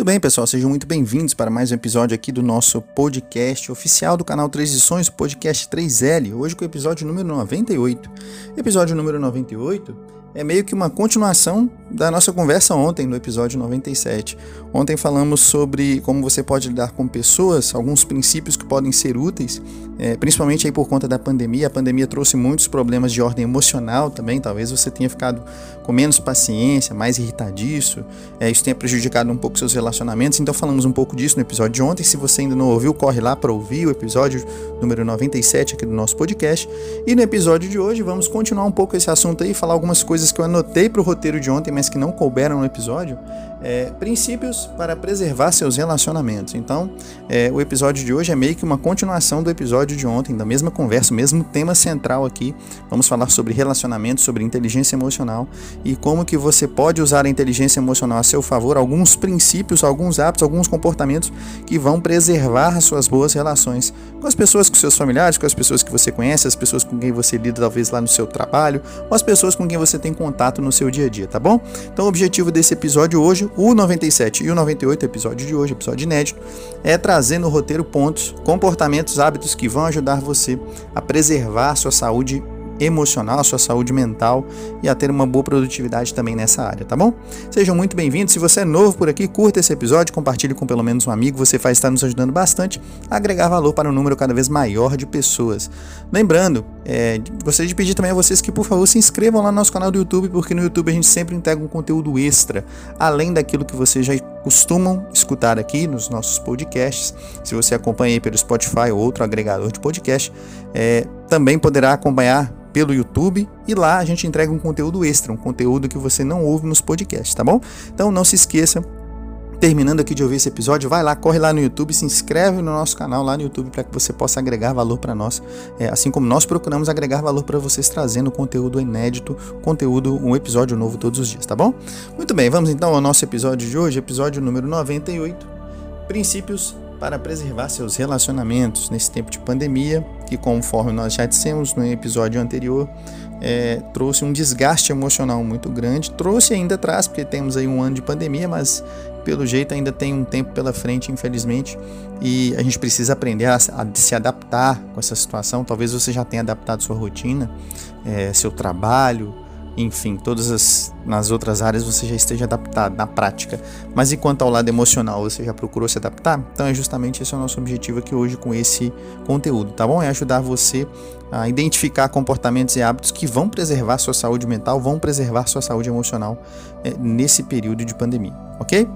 Muito bem, pessoal, sejam muito bem-vindos para mais um episódio aqui do nosso podcast oficial do canal Transições, podcast 3L. Hoje com o episódio número 98. Episódio número 98 é meio que uma continuação da nossa conversa ontem, no episódio 97. Ontem falamos sobre como você pode lidar com pessoas, alguns princípios que podem ser úteis, é, principalmente aí por conta da pandemia. A pandemia trouxe muitos problemas de ordem emocional também. Talvez você tenha ficado com menos paciência, mais irritadiço. É, isso tenha prejudicado um pouco seus relacionamentos. Então falamos um pouco disso no episódio de ontem. Se você ainda não ouviu, corre lá para ouvir o episódio número 97 aqui do nosso podcast. E no episódio de hoje vamos continuar um pouco esse assunto aí, falar algumas coisas que eu anotei para o roteiro de ontem, mas que não couberam no episódio, é, princípios para preservar seus relacionamentos. Então, é, o episódio de hoje é meio que uma continuação do episódio de ontem, da mesma conversa, mesmo tema central aqui. Vamos falar sobre relacionamentos, sobre inteligência emocional e como que você pode usar a inteligência emocional a seu favor, alguns princípios, alguns hábitos, alguns comportamentos que vão preservar as suas boas relações com as pessoas, com seus familiares, com as pessoas que você conhece, as pessoas com quem você lida talvez lá no seu trabalho, ou as pessoas com quem você tem contato no seu dia a dia, tá bom? Então, o objetivo desse episódio hoje o 97 e o 98, episódio de hoje, episódio inédito, é trazer no roteiro pontos, comportamentos, hábitos que vão ajudar você a preservar a sua saúde emocional, sua saúde mental e a ter uma boa produtividade também nessa área, tá bom? Sejam muito bem-vindos. Se você é novo por aqui, curta esse episódio, compartilhe com pelo menos um amigo, você vai estar nos ajudando bastante a agregar valor para um número cada vez maior de pessoas. Lembrando, é, gostaria de pedir também a vocês que, por favor, se inscrevam lá no nosso canal do YouTube, porque no YouTube a gente sempre entrega um conteúdo extra, além daquilo que vocês já costumam escutar aqui nos nossos podcasts. Se você acompanha aí pelo Spotify ou outro agregador de podcast, é, também poderá acompanhar pelo YouTube e lá a gente entrega um conteúdo extra, um conteúdo que você não ouve nos podcasts, tá bom? Então não se esqueça, terminando aqui de ouvir esse episódio, vai lá, corre lá no YouTube, se inscreve no nosso canal lá no YouTube para que você possa agregar valor para nós, é, assim como nós procuramos agregar valor para vocês trazendo conteúdo inédito, conteúdo, um episódio novo todos os dias, tá bom? Muito bem, vamos então ao nosso episódio de hoje, episódio número 98, princípios para preservar seus relacionamentos nesse tempo de pandemia, que, conforme nós já dissemos no episódio anterior, é, trouxe um desgaste emocional muito grande. Trouxe ainda traz, porque temos aí um ano de pandemia, mas pelo jeito ainda tem um tempo pela frente, infelizmente, e a gente precisa aprender a, se adaptar com essa situação. Talvez você já tenha adaptado sua rotina, é, seu trabalho, enfim, todas as nas outras áreas você já esteja adaptado na prática. Mas enquanto ao lado emocional você já procurou se adaptar, então é justamente esse é o nosso objetivo aqui hoje com esse conteúdo, tá bom? É ajudar você a identificar comportamentos e hábitos que vão preservar sua saúde mental, vão preservar sua saúde emocional é, nesse período de pandemia, ok?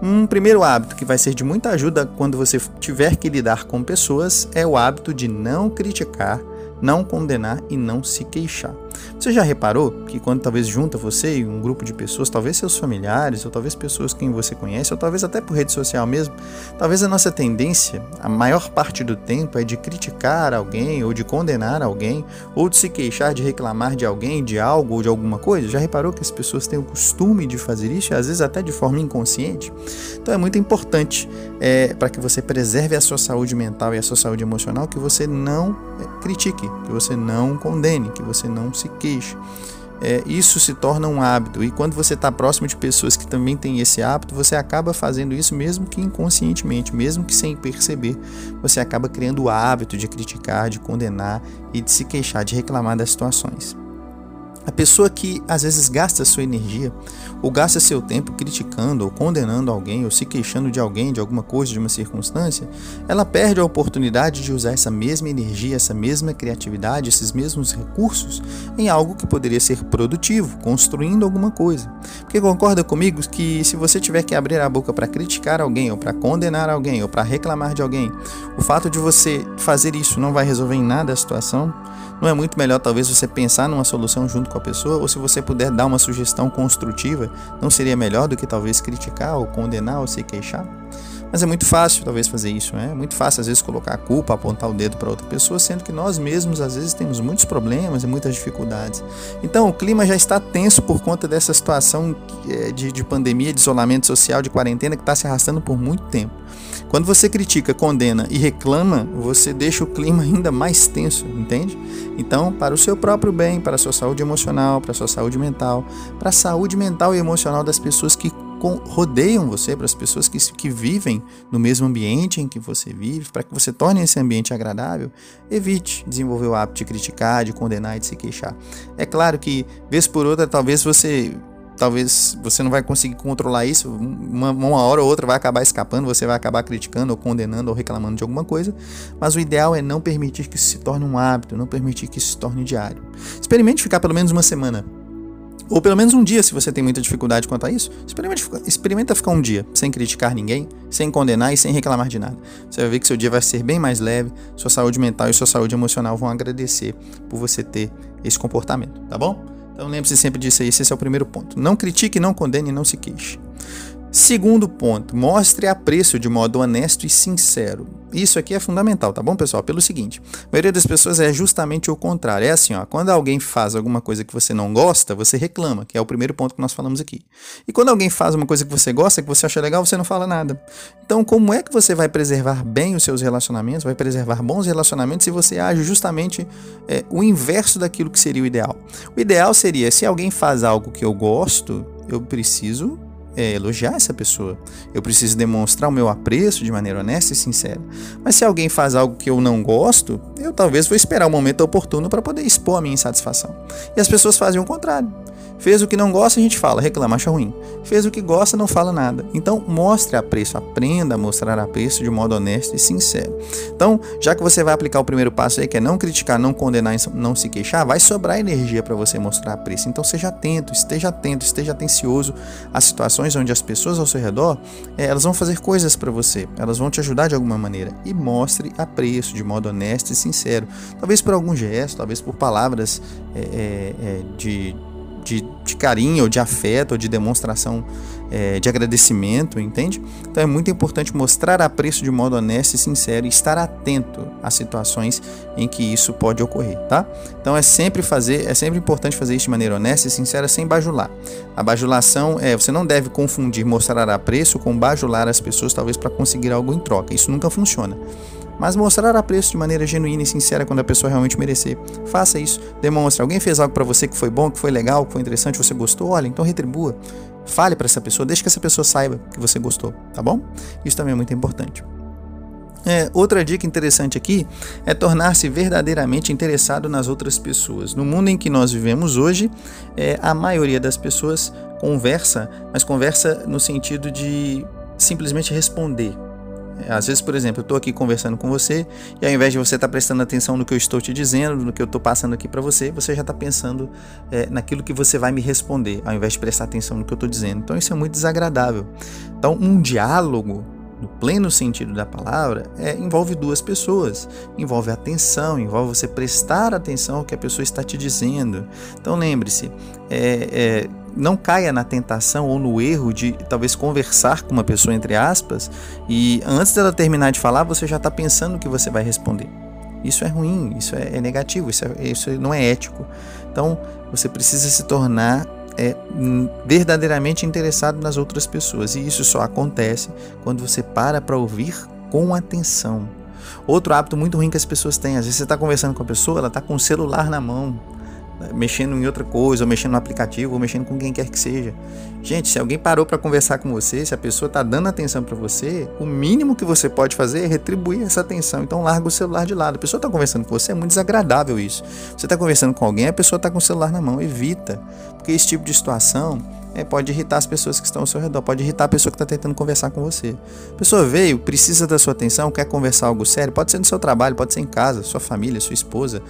Um primeiro hábito que vai ser de muita ajuda quando você tiver que lidar com pessoas é o hábito de não criticar não condenar e não se queixar. Você já reparou que quando talvez junta você e um grupo de pessoas, talvez seus familiares, ou talvez pessoas que você conhece, ou talvez até por rede social mesmo, talvez a nossa tendência, a maior parte do tempo, é de criticar alguém, ou de condenar alguém, ou de se queixar, de reclamar de alguém, de algo ou de alguma coisa? Já reparou que as pessoas têm o costume de fazer isso, às vezes até de forma inconsciente? Então é muito importante é, para que você preserve a sua saúde mental e a sua saúde emocional que você não é, critique, que você não condene, que você não se queixe. É, isso se torna um hábito e quando você está próximo de pessoas que também têm esse hábito, você acaba fazendo isso mesmo que inconscientemente, mesmo que sem perceber, você acaba criando o hábito de criticar, de condenar e de se queixar, de reclamar das situações. A pessoa que às vezes gasta sua energia ou gasta seu tempo criticando ou condenando alguém ou se queixando de alguém, de alguma coisa, de uma circunstância, ela perde a oportunidade de usar essa mesma energia, essa mesma criatividade, esses mesmos recursos em algo que poderia ser produtivo, construindo alguma coisa. Porque concorda comigo que se você tiver que abrir a boca para criticar alguém ou para condenar alguém ou para reclamar de alguém, o fato de você fazer isso não vai resolver em nada a situação? Não é muito melhor talvez você pensar numa solução junto com a pessoa ou se você puder dar uma sugestão construtiva, não seria melhor do que talvez criticar ou condenar ou se queixar? Mas é muito fácil, talvez, fazer isso, né? É muito fácil, às vezes, colocar a culpa, apontar o dedo para outra pessoa, sendo que nós mesmos, às vezes, temos muitos problemas e muitas dificuldades. Então, o clima já está tenso por conta dessa situação é, de, de pandemia, de isolamento social, de quarentena, que está se arrastando por muito tempo. Quando você critica, condena e reclama, você deixa o clima ainda mais tenso, entende? Então, para o seu próprio bem, para a sua saúde emocional, para a sua saúde mental, para a saúde mental e emocional das pessoas que rodeiam você, para as pessoas que, que vivem no mesmo ambiente em que você vive, para que você torne esse ambiente agradável, evite desenvolver o hábito de criticar, de condenar e de se queixar. É claro que, vez por outra, talvez você talvez você não vai conseguir controlar isso, uma, uma, hora ou outra vai acabar escapando, você vai acabar criticando ou condenando ou reclamando de alguma coisa, mas o ideal é não permitir que isso se torne um hábito, não permitir que isso se torne diário. Experimente ficar pelo menos uma semana, ou pelo menos um dia, se você tem muita dificuldade quanto a isso, experimenta, experimenta ficar um dia sem criticar ninguém, sem condenar e sem reclamar de nada. Você vai ver que seu dia vai ser bem mais leve, sua saúde mental e sua saúde emocional vão agradecer por você ter esse comportamento, tá bom? Então lembre-se sempre disso aí, esse é o primeiro ponto. Não critique, não condene, não se queixe. Segundo ponto, mostre apreço de modo honesto e sincero. Isso aqui é fundamental, tá bom, pessoal? Pelo seguinte, a maioria das pessoas é justamente o contrário. É assim, ó, quando alguém faz alguma coisa que você não gosta, você reclama, que é o primeiro ponto que nós falamos aqui. E quando alguém faz uma coisa que você gosta, que você acha legal, você não fala nada. Então, como é que você vai preservar bem os seus relacionamentos, vai preservar bons relacionamentos se você age justamente é, o inverso daquilo que seria o ideal? O ideal seria, se alguém faz algo que eu gosto, eu preciso é, elogiar essa pessoa. Eu preciso demonstrar o meu apreço de maneira honesta e sincera. Mas se alguém faz algo que eu não gosto, eu talvez vou esperar o momento oportuno para poder expor a minha insatisfação. E as pessoas fazem o contrário. Fez o que não gosta, a gente fala, reclama, acha ruim. Fez o que gosta, não fala nada. Então, mostre apreço, aprenda a mostrar apreço de modo honesto e sincero. Então, já que você vai aplicar o primeiro passo aí, que é não criticar, não condenar, não se queixar, vai sobrar energia para você mostrar apreço. Então, seja atento, esteja atento, esteja atencioso às situações onde as pessoas ao seu redor, é, elas vão fazer coisas para você, elas vão te ajudar de alguma maneira. E mostre apreço de modo honesto e sincero. Talvez por algum gesto, talvez por palavras é, é, de de, de carinho, ou de afeto, ou de demonstração é, de agradecimento, entende? Então é muito importante mostrar apreço de modo honesto e sincero e estar atento às situações em que isso pode ocorrer, tá? Então é sempre fazer, é sempre importante fazer isso de maneira honesta e sincera sem bajular. A bajulação é, você não deve confundir mostrar apreço com bajular as pessoas, talvez para conseguir algo em troca. Isso nunca funciona mas mostrar apreço de maneira genuína e sincera quando a pessoa realmente merecer. Faça isso, demonstre. Alguém fez algo para você que foi bom, que foi legal, que foi interessante, você gostou, olha, então retribua. Fale para essa pessoa, deixe que essa pessoa saiba que você gostou, tá bom? Isso também é muito importante. É, outra dica interessante aqui é tornar-se verdadeiramente interessado nas outras pessoas. No mundo em que nós vivemos hoje, é, a maioria das pessoas conversa, mas conversa no sentido de simplesmente responder, às vezes, por exemplo, eu estou aqui conversando com você e ao invés de você estar tá prestando atenção no que eu estou te dizendo, no que eu estou passando aqui para você, você já está pensando é, naquilo que você vai me responder, ao invés de prestar atenção no que eu estou dizendo. Então, isso é muito desagradável. Então, um diálogo no pleno sentido da palavra, é, envolve duas pessoas. Envolve atenção, envolve você prestar atenção ao que a pessoa está te dizendo. Então lembre-se, é, é, não caia na tentação ou no erro de talvez conversar com uma pessoa, entre aspas, e antes dela terminar de falar, você já está pensando o que você vai responder. Isso é ruim, isso é, é negativo, isso, é, isso não é ético. Então, você precisa se tornar é, verdadeiramente interessado nas outras pessoas. E isso só acontece quando você para para ouvir com atenção. Outro hábito muito ruim que as pessoas têm, às vezes você está conversando com a pessoa, ela está com o celular na mão mexendo em outra coisa, ou mexendo no aplicativo, ou mexendo com quem quer que seja. Gente, se alguém parou para conversar com você, se a pessoa está dando atenção para você, o mínimo que você pode fazer é retribuir essa atenção. Então larga o celular de lado. A pessoa está conversando com você, é muito desagradável isso. Você está conversando com alguém, a pessoa está com o celular na mão, evita, porque esse tipo de situação é, pode irritar as pessoas que estão ao seu redor, pode irritar a pessoa que está tentando conversar com você. A pessoa veio, precisa da sua atenção, quer conversar algo sério, pode ser no seu trabalho, pode ser em casa, sua família, sua esposa,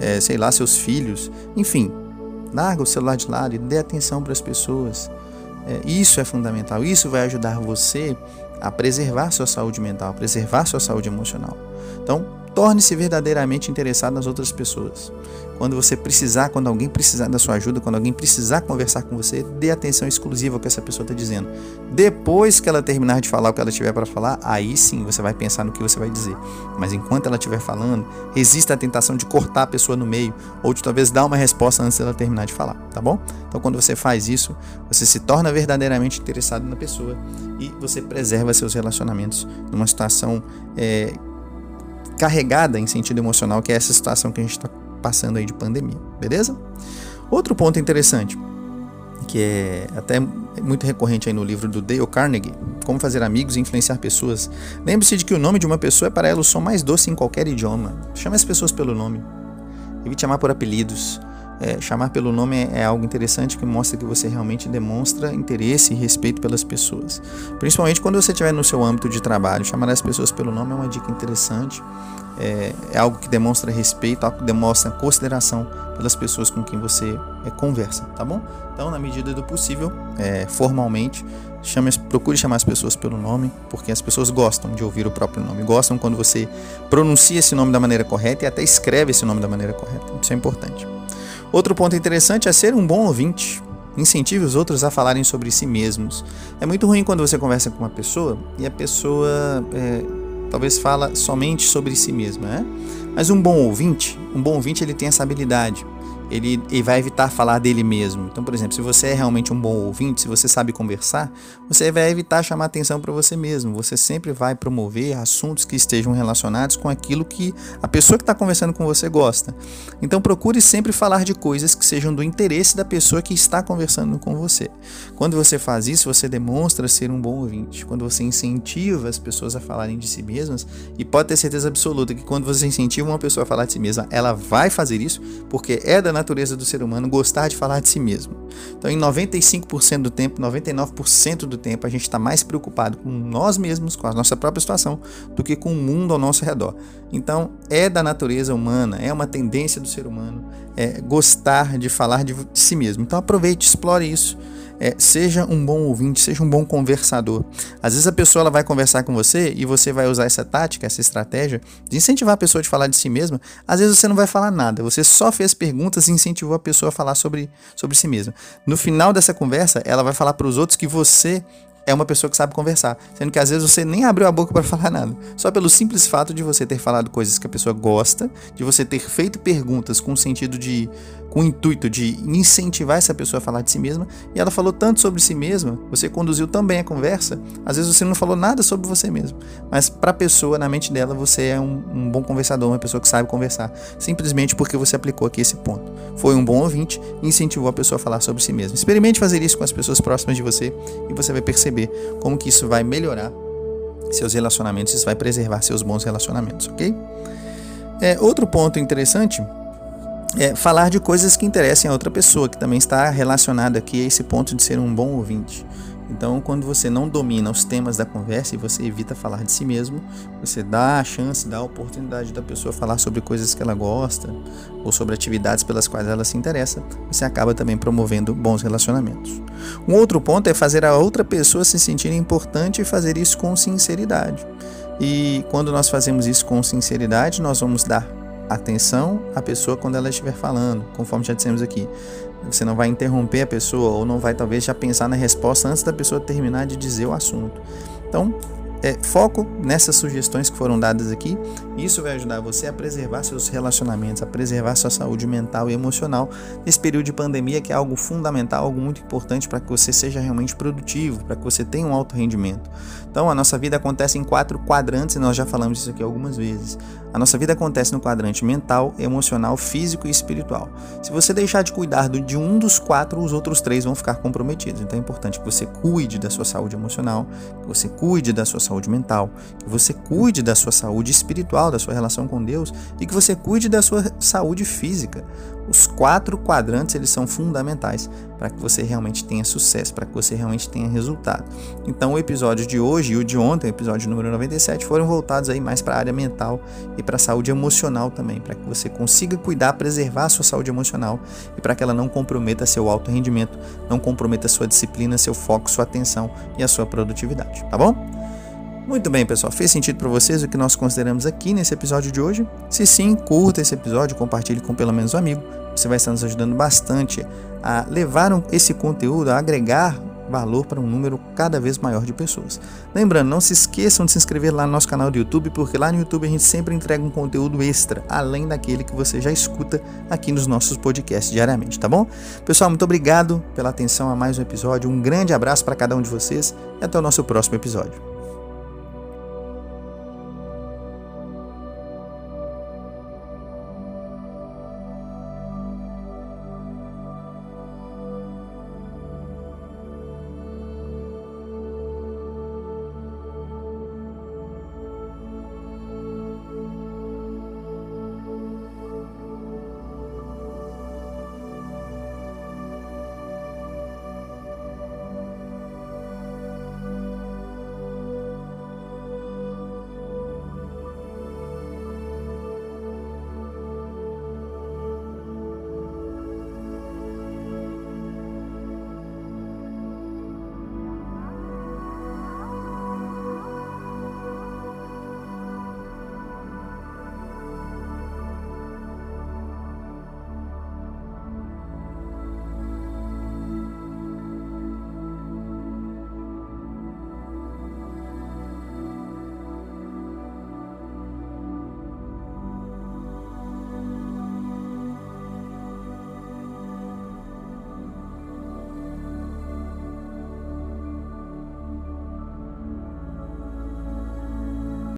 é, sei lá, seus filhos, enfim. Larga o celular de lado e dê atenção para as pessoas. É, isso é fundamental. Isso vai ajudar você a preservar sua saúde mental, a preservar sua saúde emocional. Então, torne-se verdadeiramente interessado nas outras pessoas. Quando você precisar, quando alguém precisar da sua ajuda, quando alguém precisar conversar com você, dê atenção exclusiva ao que essa pessoa está dizendo. Depois que ela terminar de falar o que ela tiver para falar, aí sim você vai pensar no que você vai dizer. Mas enquanto ela estiver falando, resista à tentação de cortar a pessoa no meio ou de talvez dar uma resposta antes dela terminar de falar, tá bom? Então quando você faz isso, você se torna verdadeiramente interessado na pessoa e você preserva seus relacionamentos numa situação é, carregada em sentido emocional, que é essa situação que a gente está passando aí de pandemia, beleza? Outro ponto interessante. que é até muito recorrente aí no livro do Dale Carnegie, Como Fazer Amigos e Influenciar Pessoas. Lembre-se de que o nome de uma pessoa é para ela o som mais doce em qualquer idioma. Chame as pessoas pelo nome. Evite chamar por apelidos. É, chamar pelo nome é, é algo interessante que mostra que você realmente demonstra interesse e respeito pelas pessoas. Principalmente quando você estiver no seu âmbito de trabalho. Chamar as pessoas pelo nome é uma dica interessante. É, é algo que demonstra respeito, algo que demonstra consideração pelas pessoas com quem você é, conversa, tá bom? Então, na medida do possível, é, formalmente, chame, procure chamar as pessoas pelo nome, porque as pessoas gostam de ouvir o próprio nome, gostam quando você pronuncia esse nome da maneira correta e até escreve esse nome da maneira correta. Isso é importante. Outro ponto interessante é ser um bom ouvinte. Incentive os outros a falarem sobre si mesmos. É muito ruim quando você conversa com uma pessoa e a pessoa é, talvez fala somente sobre si mesma, né? Mas um bom ouvinte, um bom ouvinte ele tem essa habilidade ele, ele vai evitar falar dele mesmo. Então, por exemplo, se você é realmente um bom ouvinte, se você sabe conversar, você vai evitar chamar atenção para você mesmo. Você sempre vai promover assuntos que estejam relacionados com aquilo que a pessoa que está conversando com você gosta. Então, procure sempre falar de coisas que sejam do interesse da pessoa que está conversando com você. Quando você faz isso, você demonstra ser um bom ouvinte. Quando você incentiva as pessoas a falarem de si mesmas, e pode ter certeza absoluta que quando você incentiva uma pessoa a falar de si mesma, ela vai fazer isso porque é da natureza do ser humano gostar de falar de si mesmo. Então, em 95% do tempo, 99% do tempo, a gente está mais preocupado com nós mesmos, com a nossa própria situação, do que com o mundo ao nosso redor. Então, é da natureza humana, é uma tendência do ser humano é, gostar de falar de, si mesmo. Então, aproveite, explore isso é, seja um bom ouvinte, seja um bom conversador. Às vezes a pessoa ela vai conversar com você e você vai usar essa tática, essa estratégia de incentivar a pessoa a falar de si mesma. Às vezes você não vai falar nada, você só fez perguntas e incentivou a pessoa a falar sobre, sobre si mesma. No final dessa conversa, ela vai falar para os outros que você é uma pessoa que sabe conversar, sendo que às vezes você nem abriu a boca para falar nada. Só pelo simples fato de você ter falado coisas que a pessoa gosta, de você ter feito perguntas com sentido de com o intuito de incentivar essa pessoa a falar de si mesma, e ela falou tanto sobre si mesma, você conduziu também a conversa, às vezes você não falou nada sobre você mesmo, mas para a pessoa, na mente dela, você é um, um, bom conversador, uma pessoa que sabe conversar, simplesmente porque você aplicou aqui esse ponto. Foi um bom ouvinte e incentivou a pessoa a falar sobre si mesma. Experimente fazer isso com as pessoas próximas de você e você vai perceber como que isso vai melhorar seus relacionamentos, isso vai preservar seus bons relacionamentos, ok? É, outro ponto interessante é, falar de coisas que interessem a outra pessoa, que também está relacionado aqui a esse ponto de ser um bom ouvinte. Então, quando você não domina os temas da conversa e você evita falar de si mesmo, você dá a chance, dá a oportunidade da pessoa falar sobre coisas que ela gosta ou sobre atividades pelas quais ela se interessa, você acaba também promovendo bons relacionamentos. Um outro ponto é fazer a outra pessoa se sentir importante e fazer isso com sinceridade. E quando nós fazemos isso com sinceridade, nós vamos dar atenção à pessoa quando ela estiver falando, conforme já dissemos aqui. Você não vai interromper a pessoa ou não vai talvez já pensar na resposta antes da pessoa terminar de dizer o assunto. Então, é, foco nessas sugestões que foram dadas aqui. Isso vai ajudar você a preservar seus relacionamentos, a preservar sua saúde mental e emocional nesse período de pandemia, que é algo fundamental, algo muito importante para que você seja realmente produtivo, para que você tenha um alto rendimento. Então, a nossa vida acontece em quatro quadrantes, e nós já falamos disso aqui algumas vezes. A nossa vida acontece no quadrante mental, emocional, físico e espiritual. Se você deixar de cuidar de um dos quatro, os outros três vão ficar comprometidos. Então é importante que você cuide da sua saúde emocional, que você cuide da sua saúde mental, que você cuide da sua saúde espiritual, da sua relação com Deus e que você cuide da sua saúde física. Os quatro quadrantes eles são fundamentais para que você realmente tenha sucesso, para que você realmente tenha resultado. Então, o episódio de hoje e o de ontem, o episódio número 97, foram voltados aí mais para a área mental e para a saúde emocional também, para que você consiga cuidar, preservar a sua saúde emocional e para que ela não comprometa seu alto rendimento, não comprometa sua disciplina, seu foco, sua atenção e a sua produtividade, tá bom? Muito bem, pessoal. Fez sentido para vocês o que nós consideramos aqui nesse episódio de hoje? Se sim, curta esse episódio, compartilhe com pelo menos um amigo. Você vai estar nos ajudando bastante a levar esse conteúdo, a agregar valor para um número cada vez maior de pessoas. Lembrando, não se esqueçam de se inscrever lá no nosso canal do YouTube, porque lá no YouTube a gente sempre entrega um conteúdo extra, além daquele que você já escuta aqui nos nossos podcasts diariamente, tá bom? Pessoal, muito obrigado pela atenção a mais um episódio. Um grande abraço para cada um de vocês e até o nosso próximo episódio.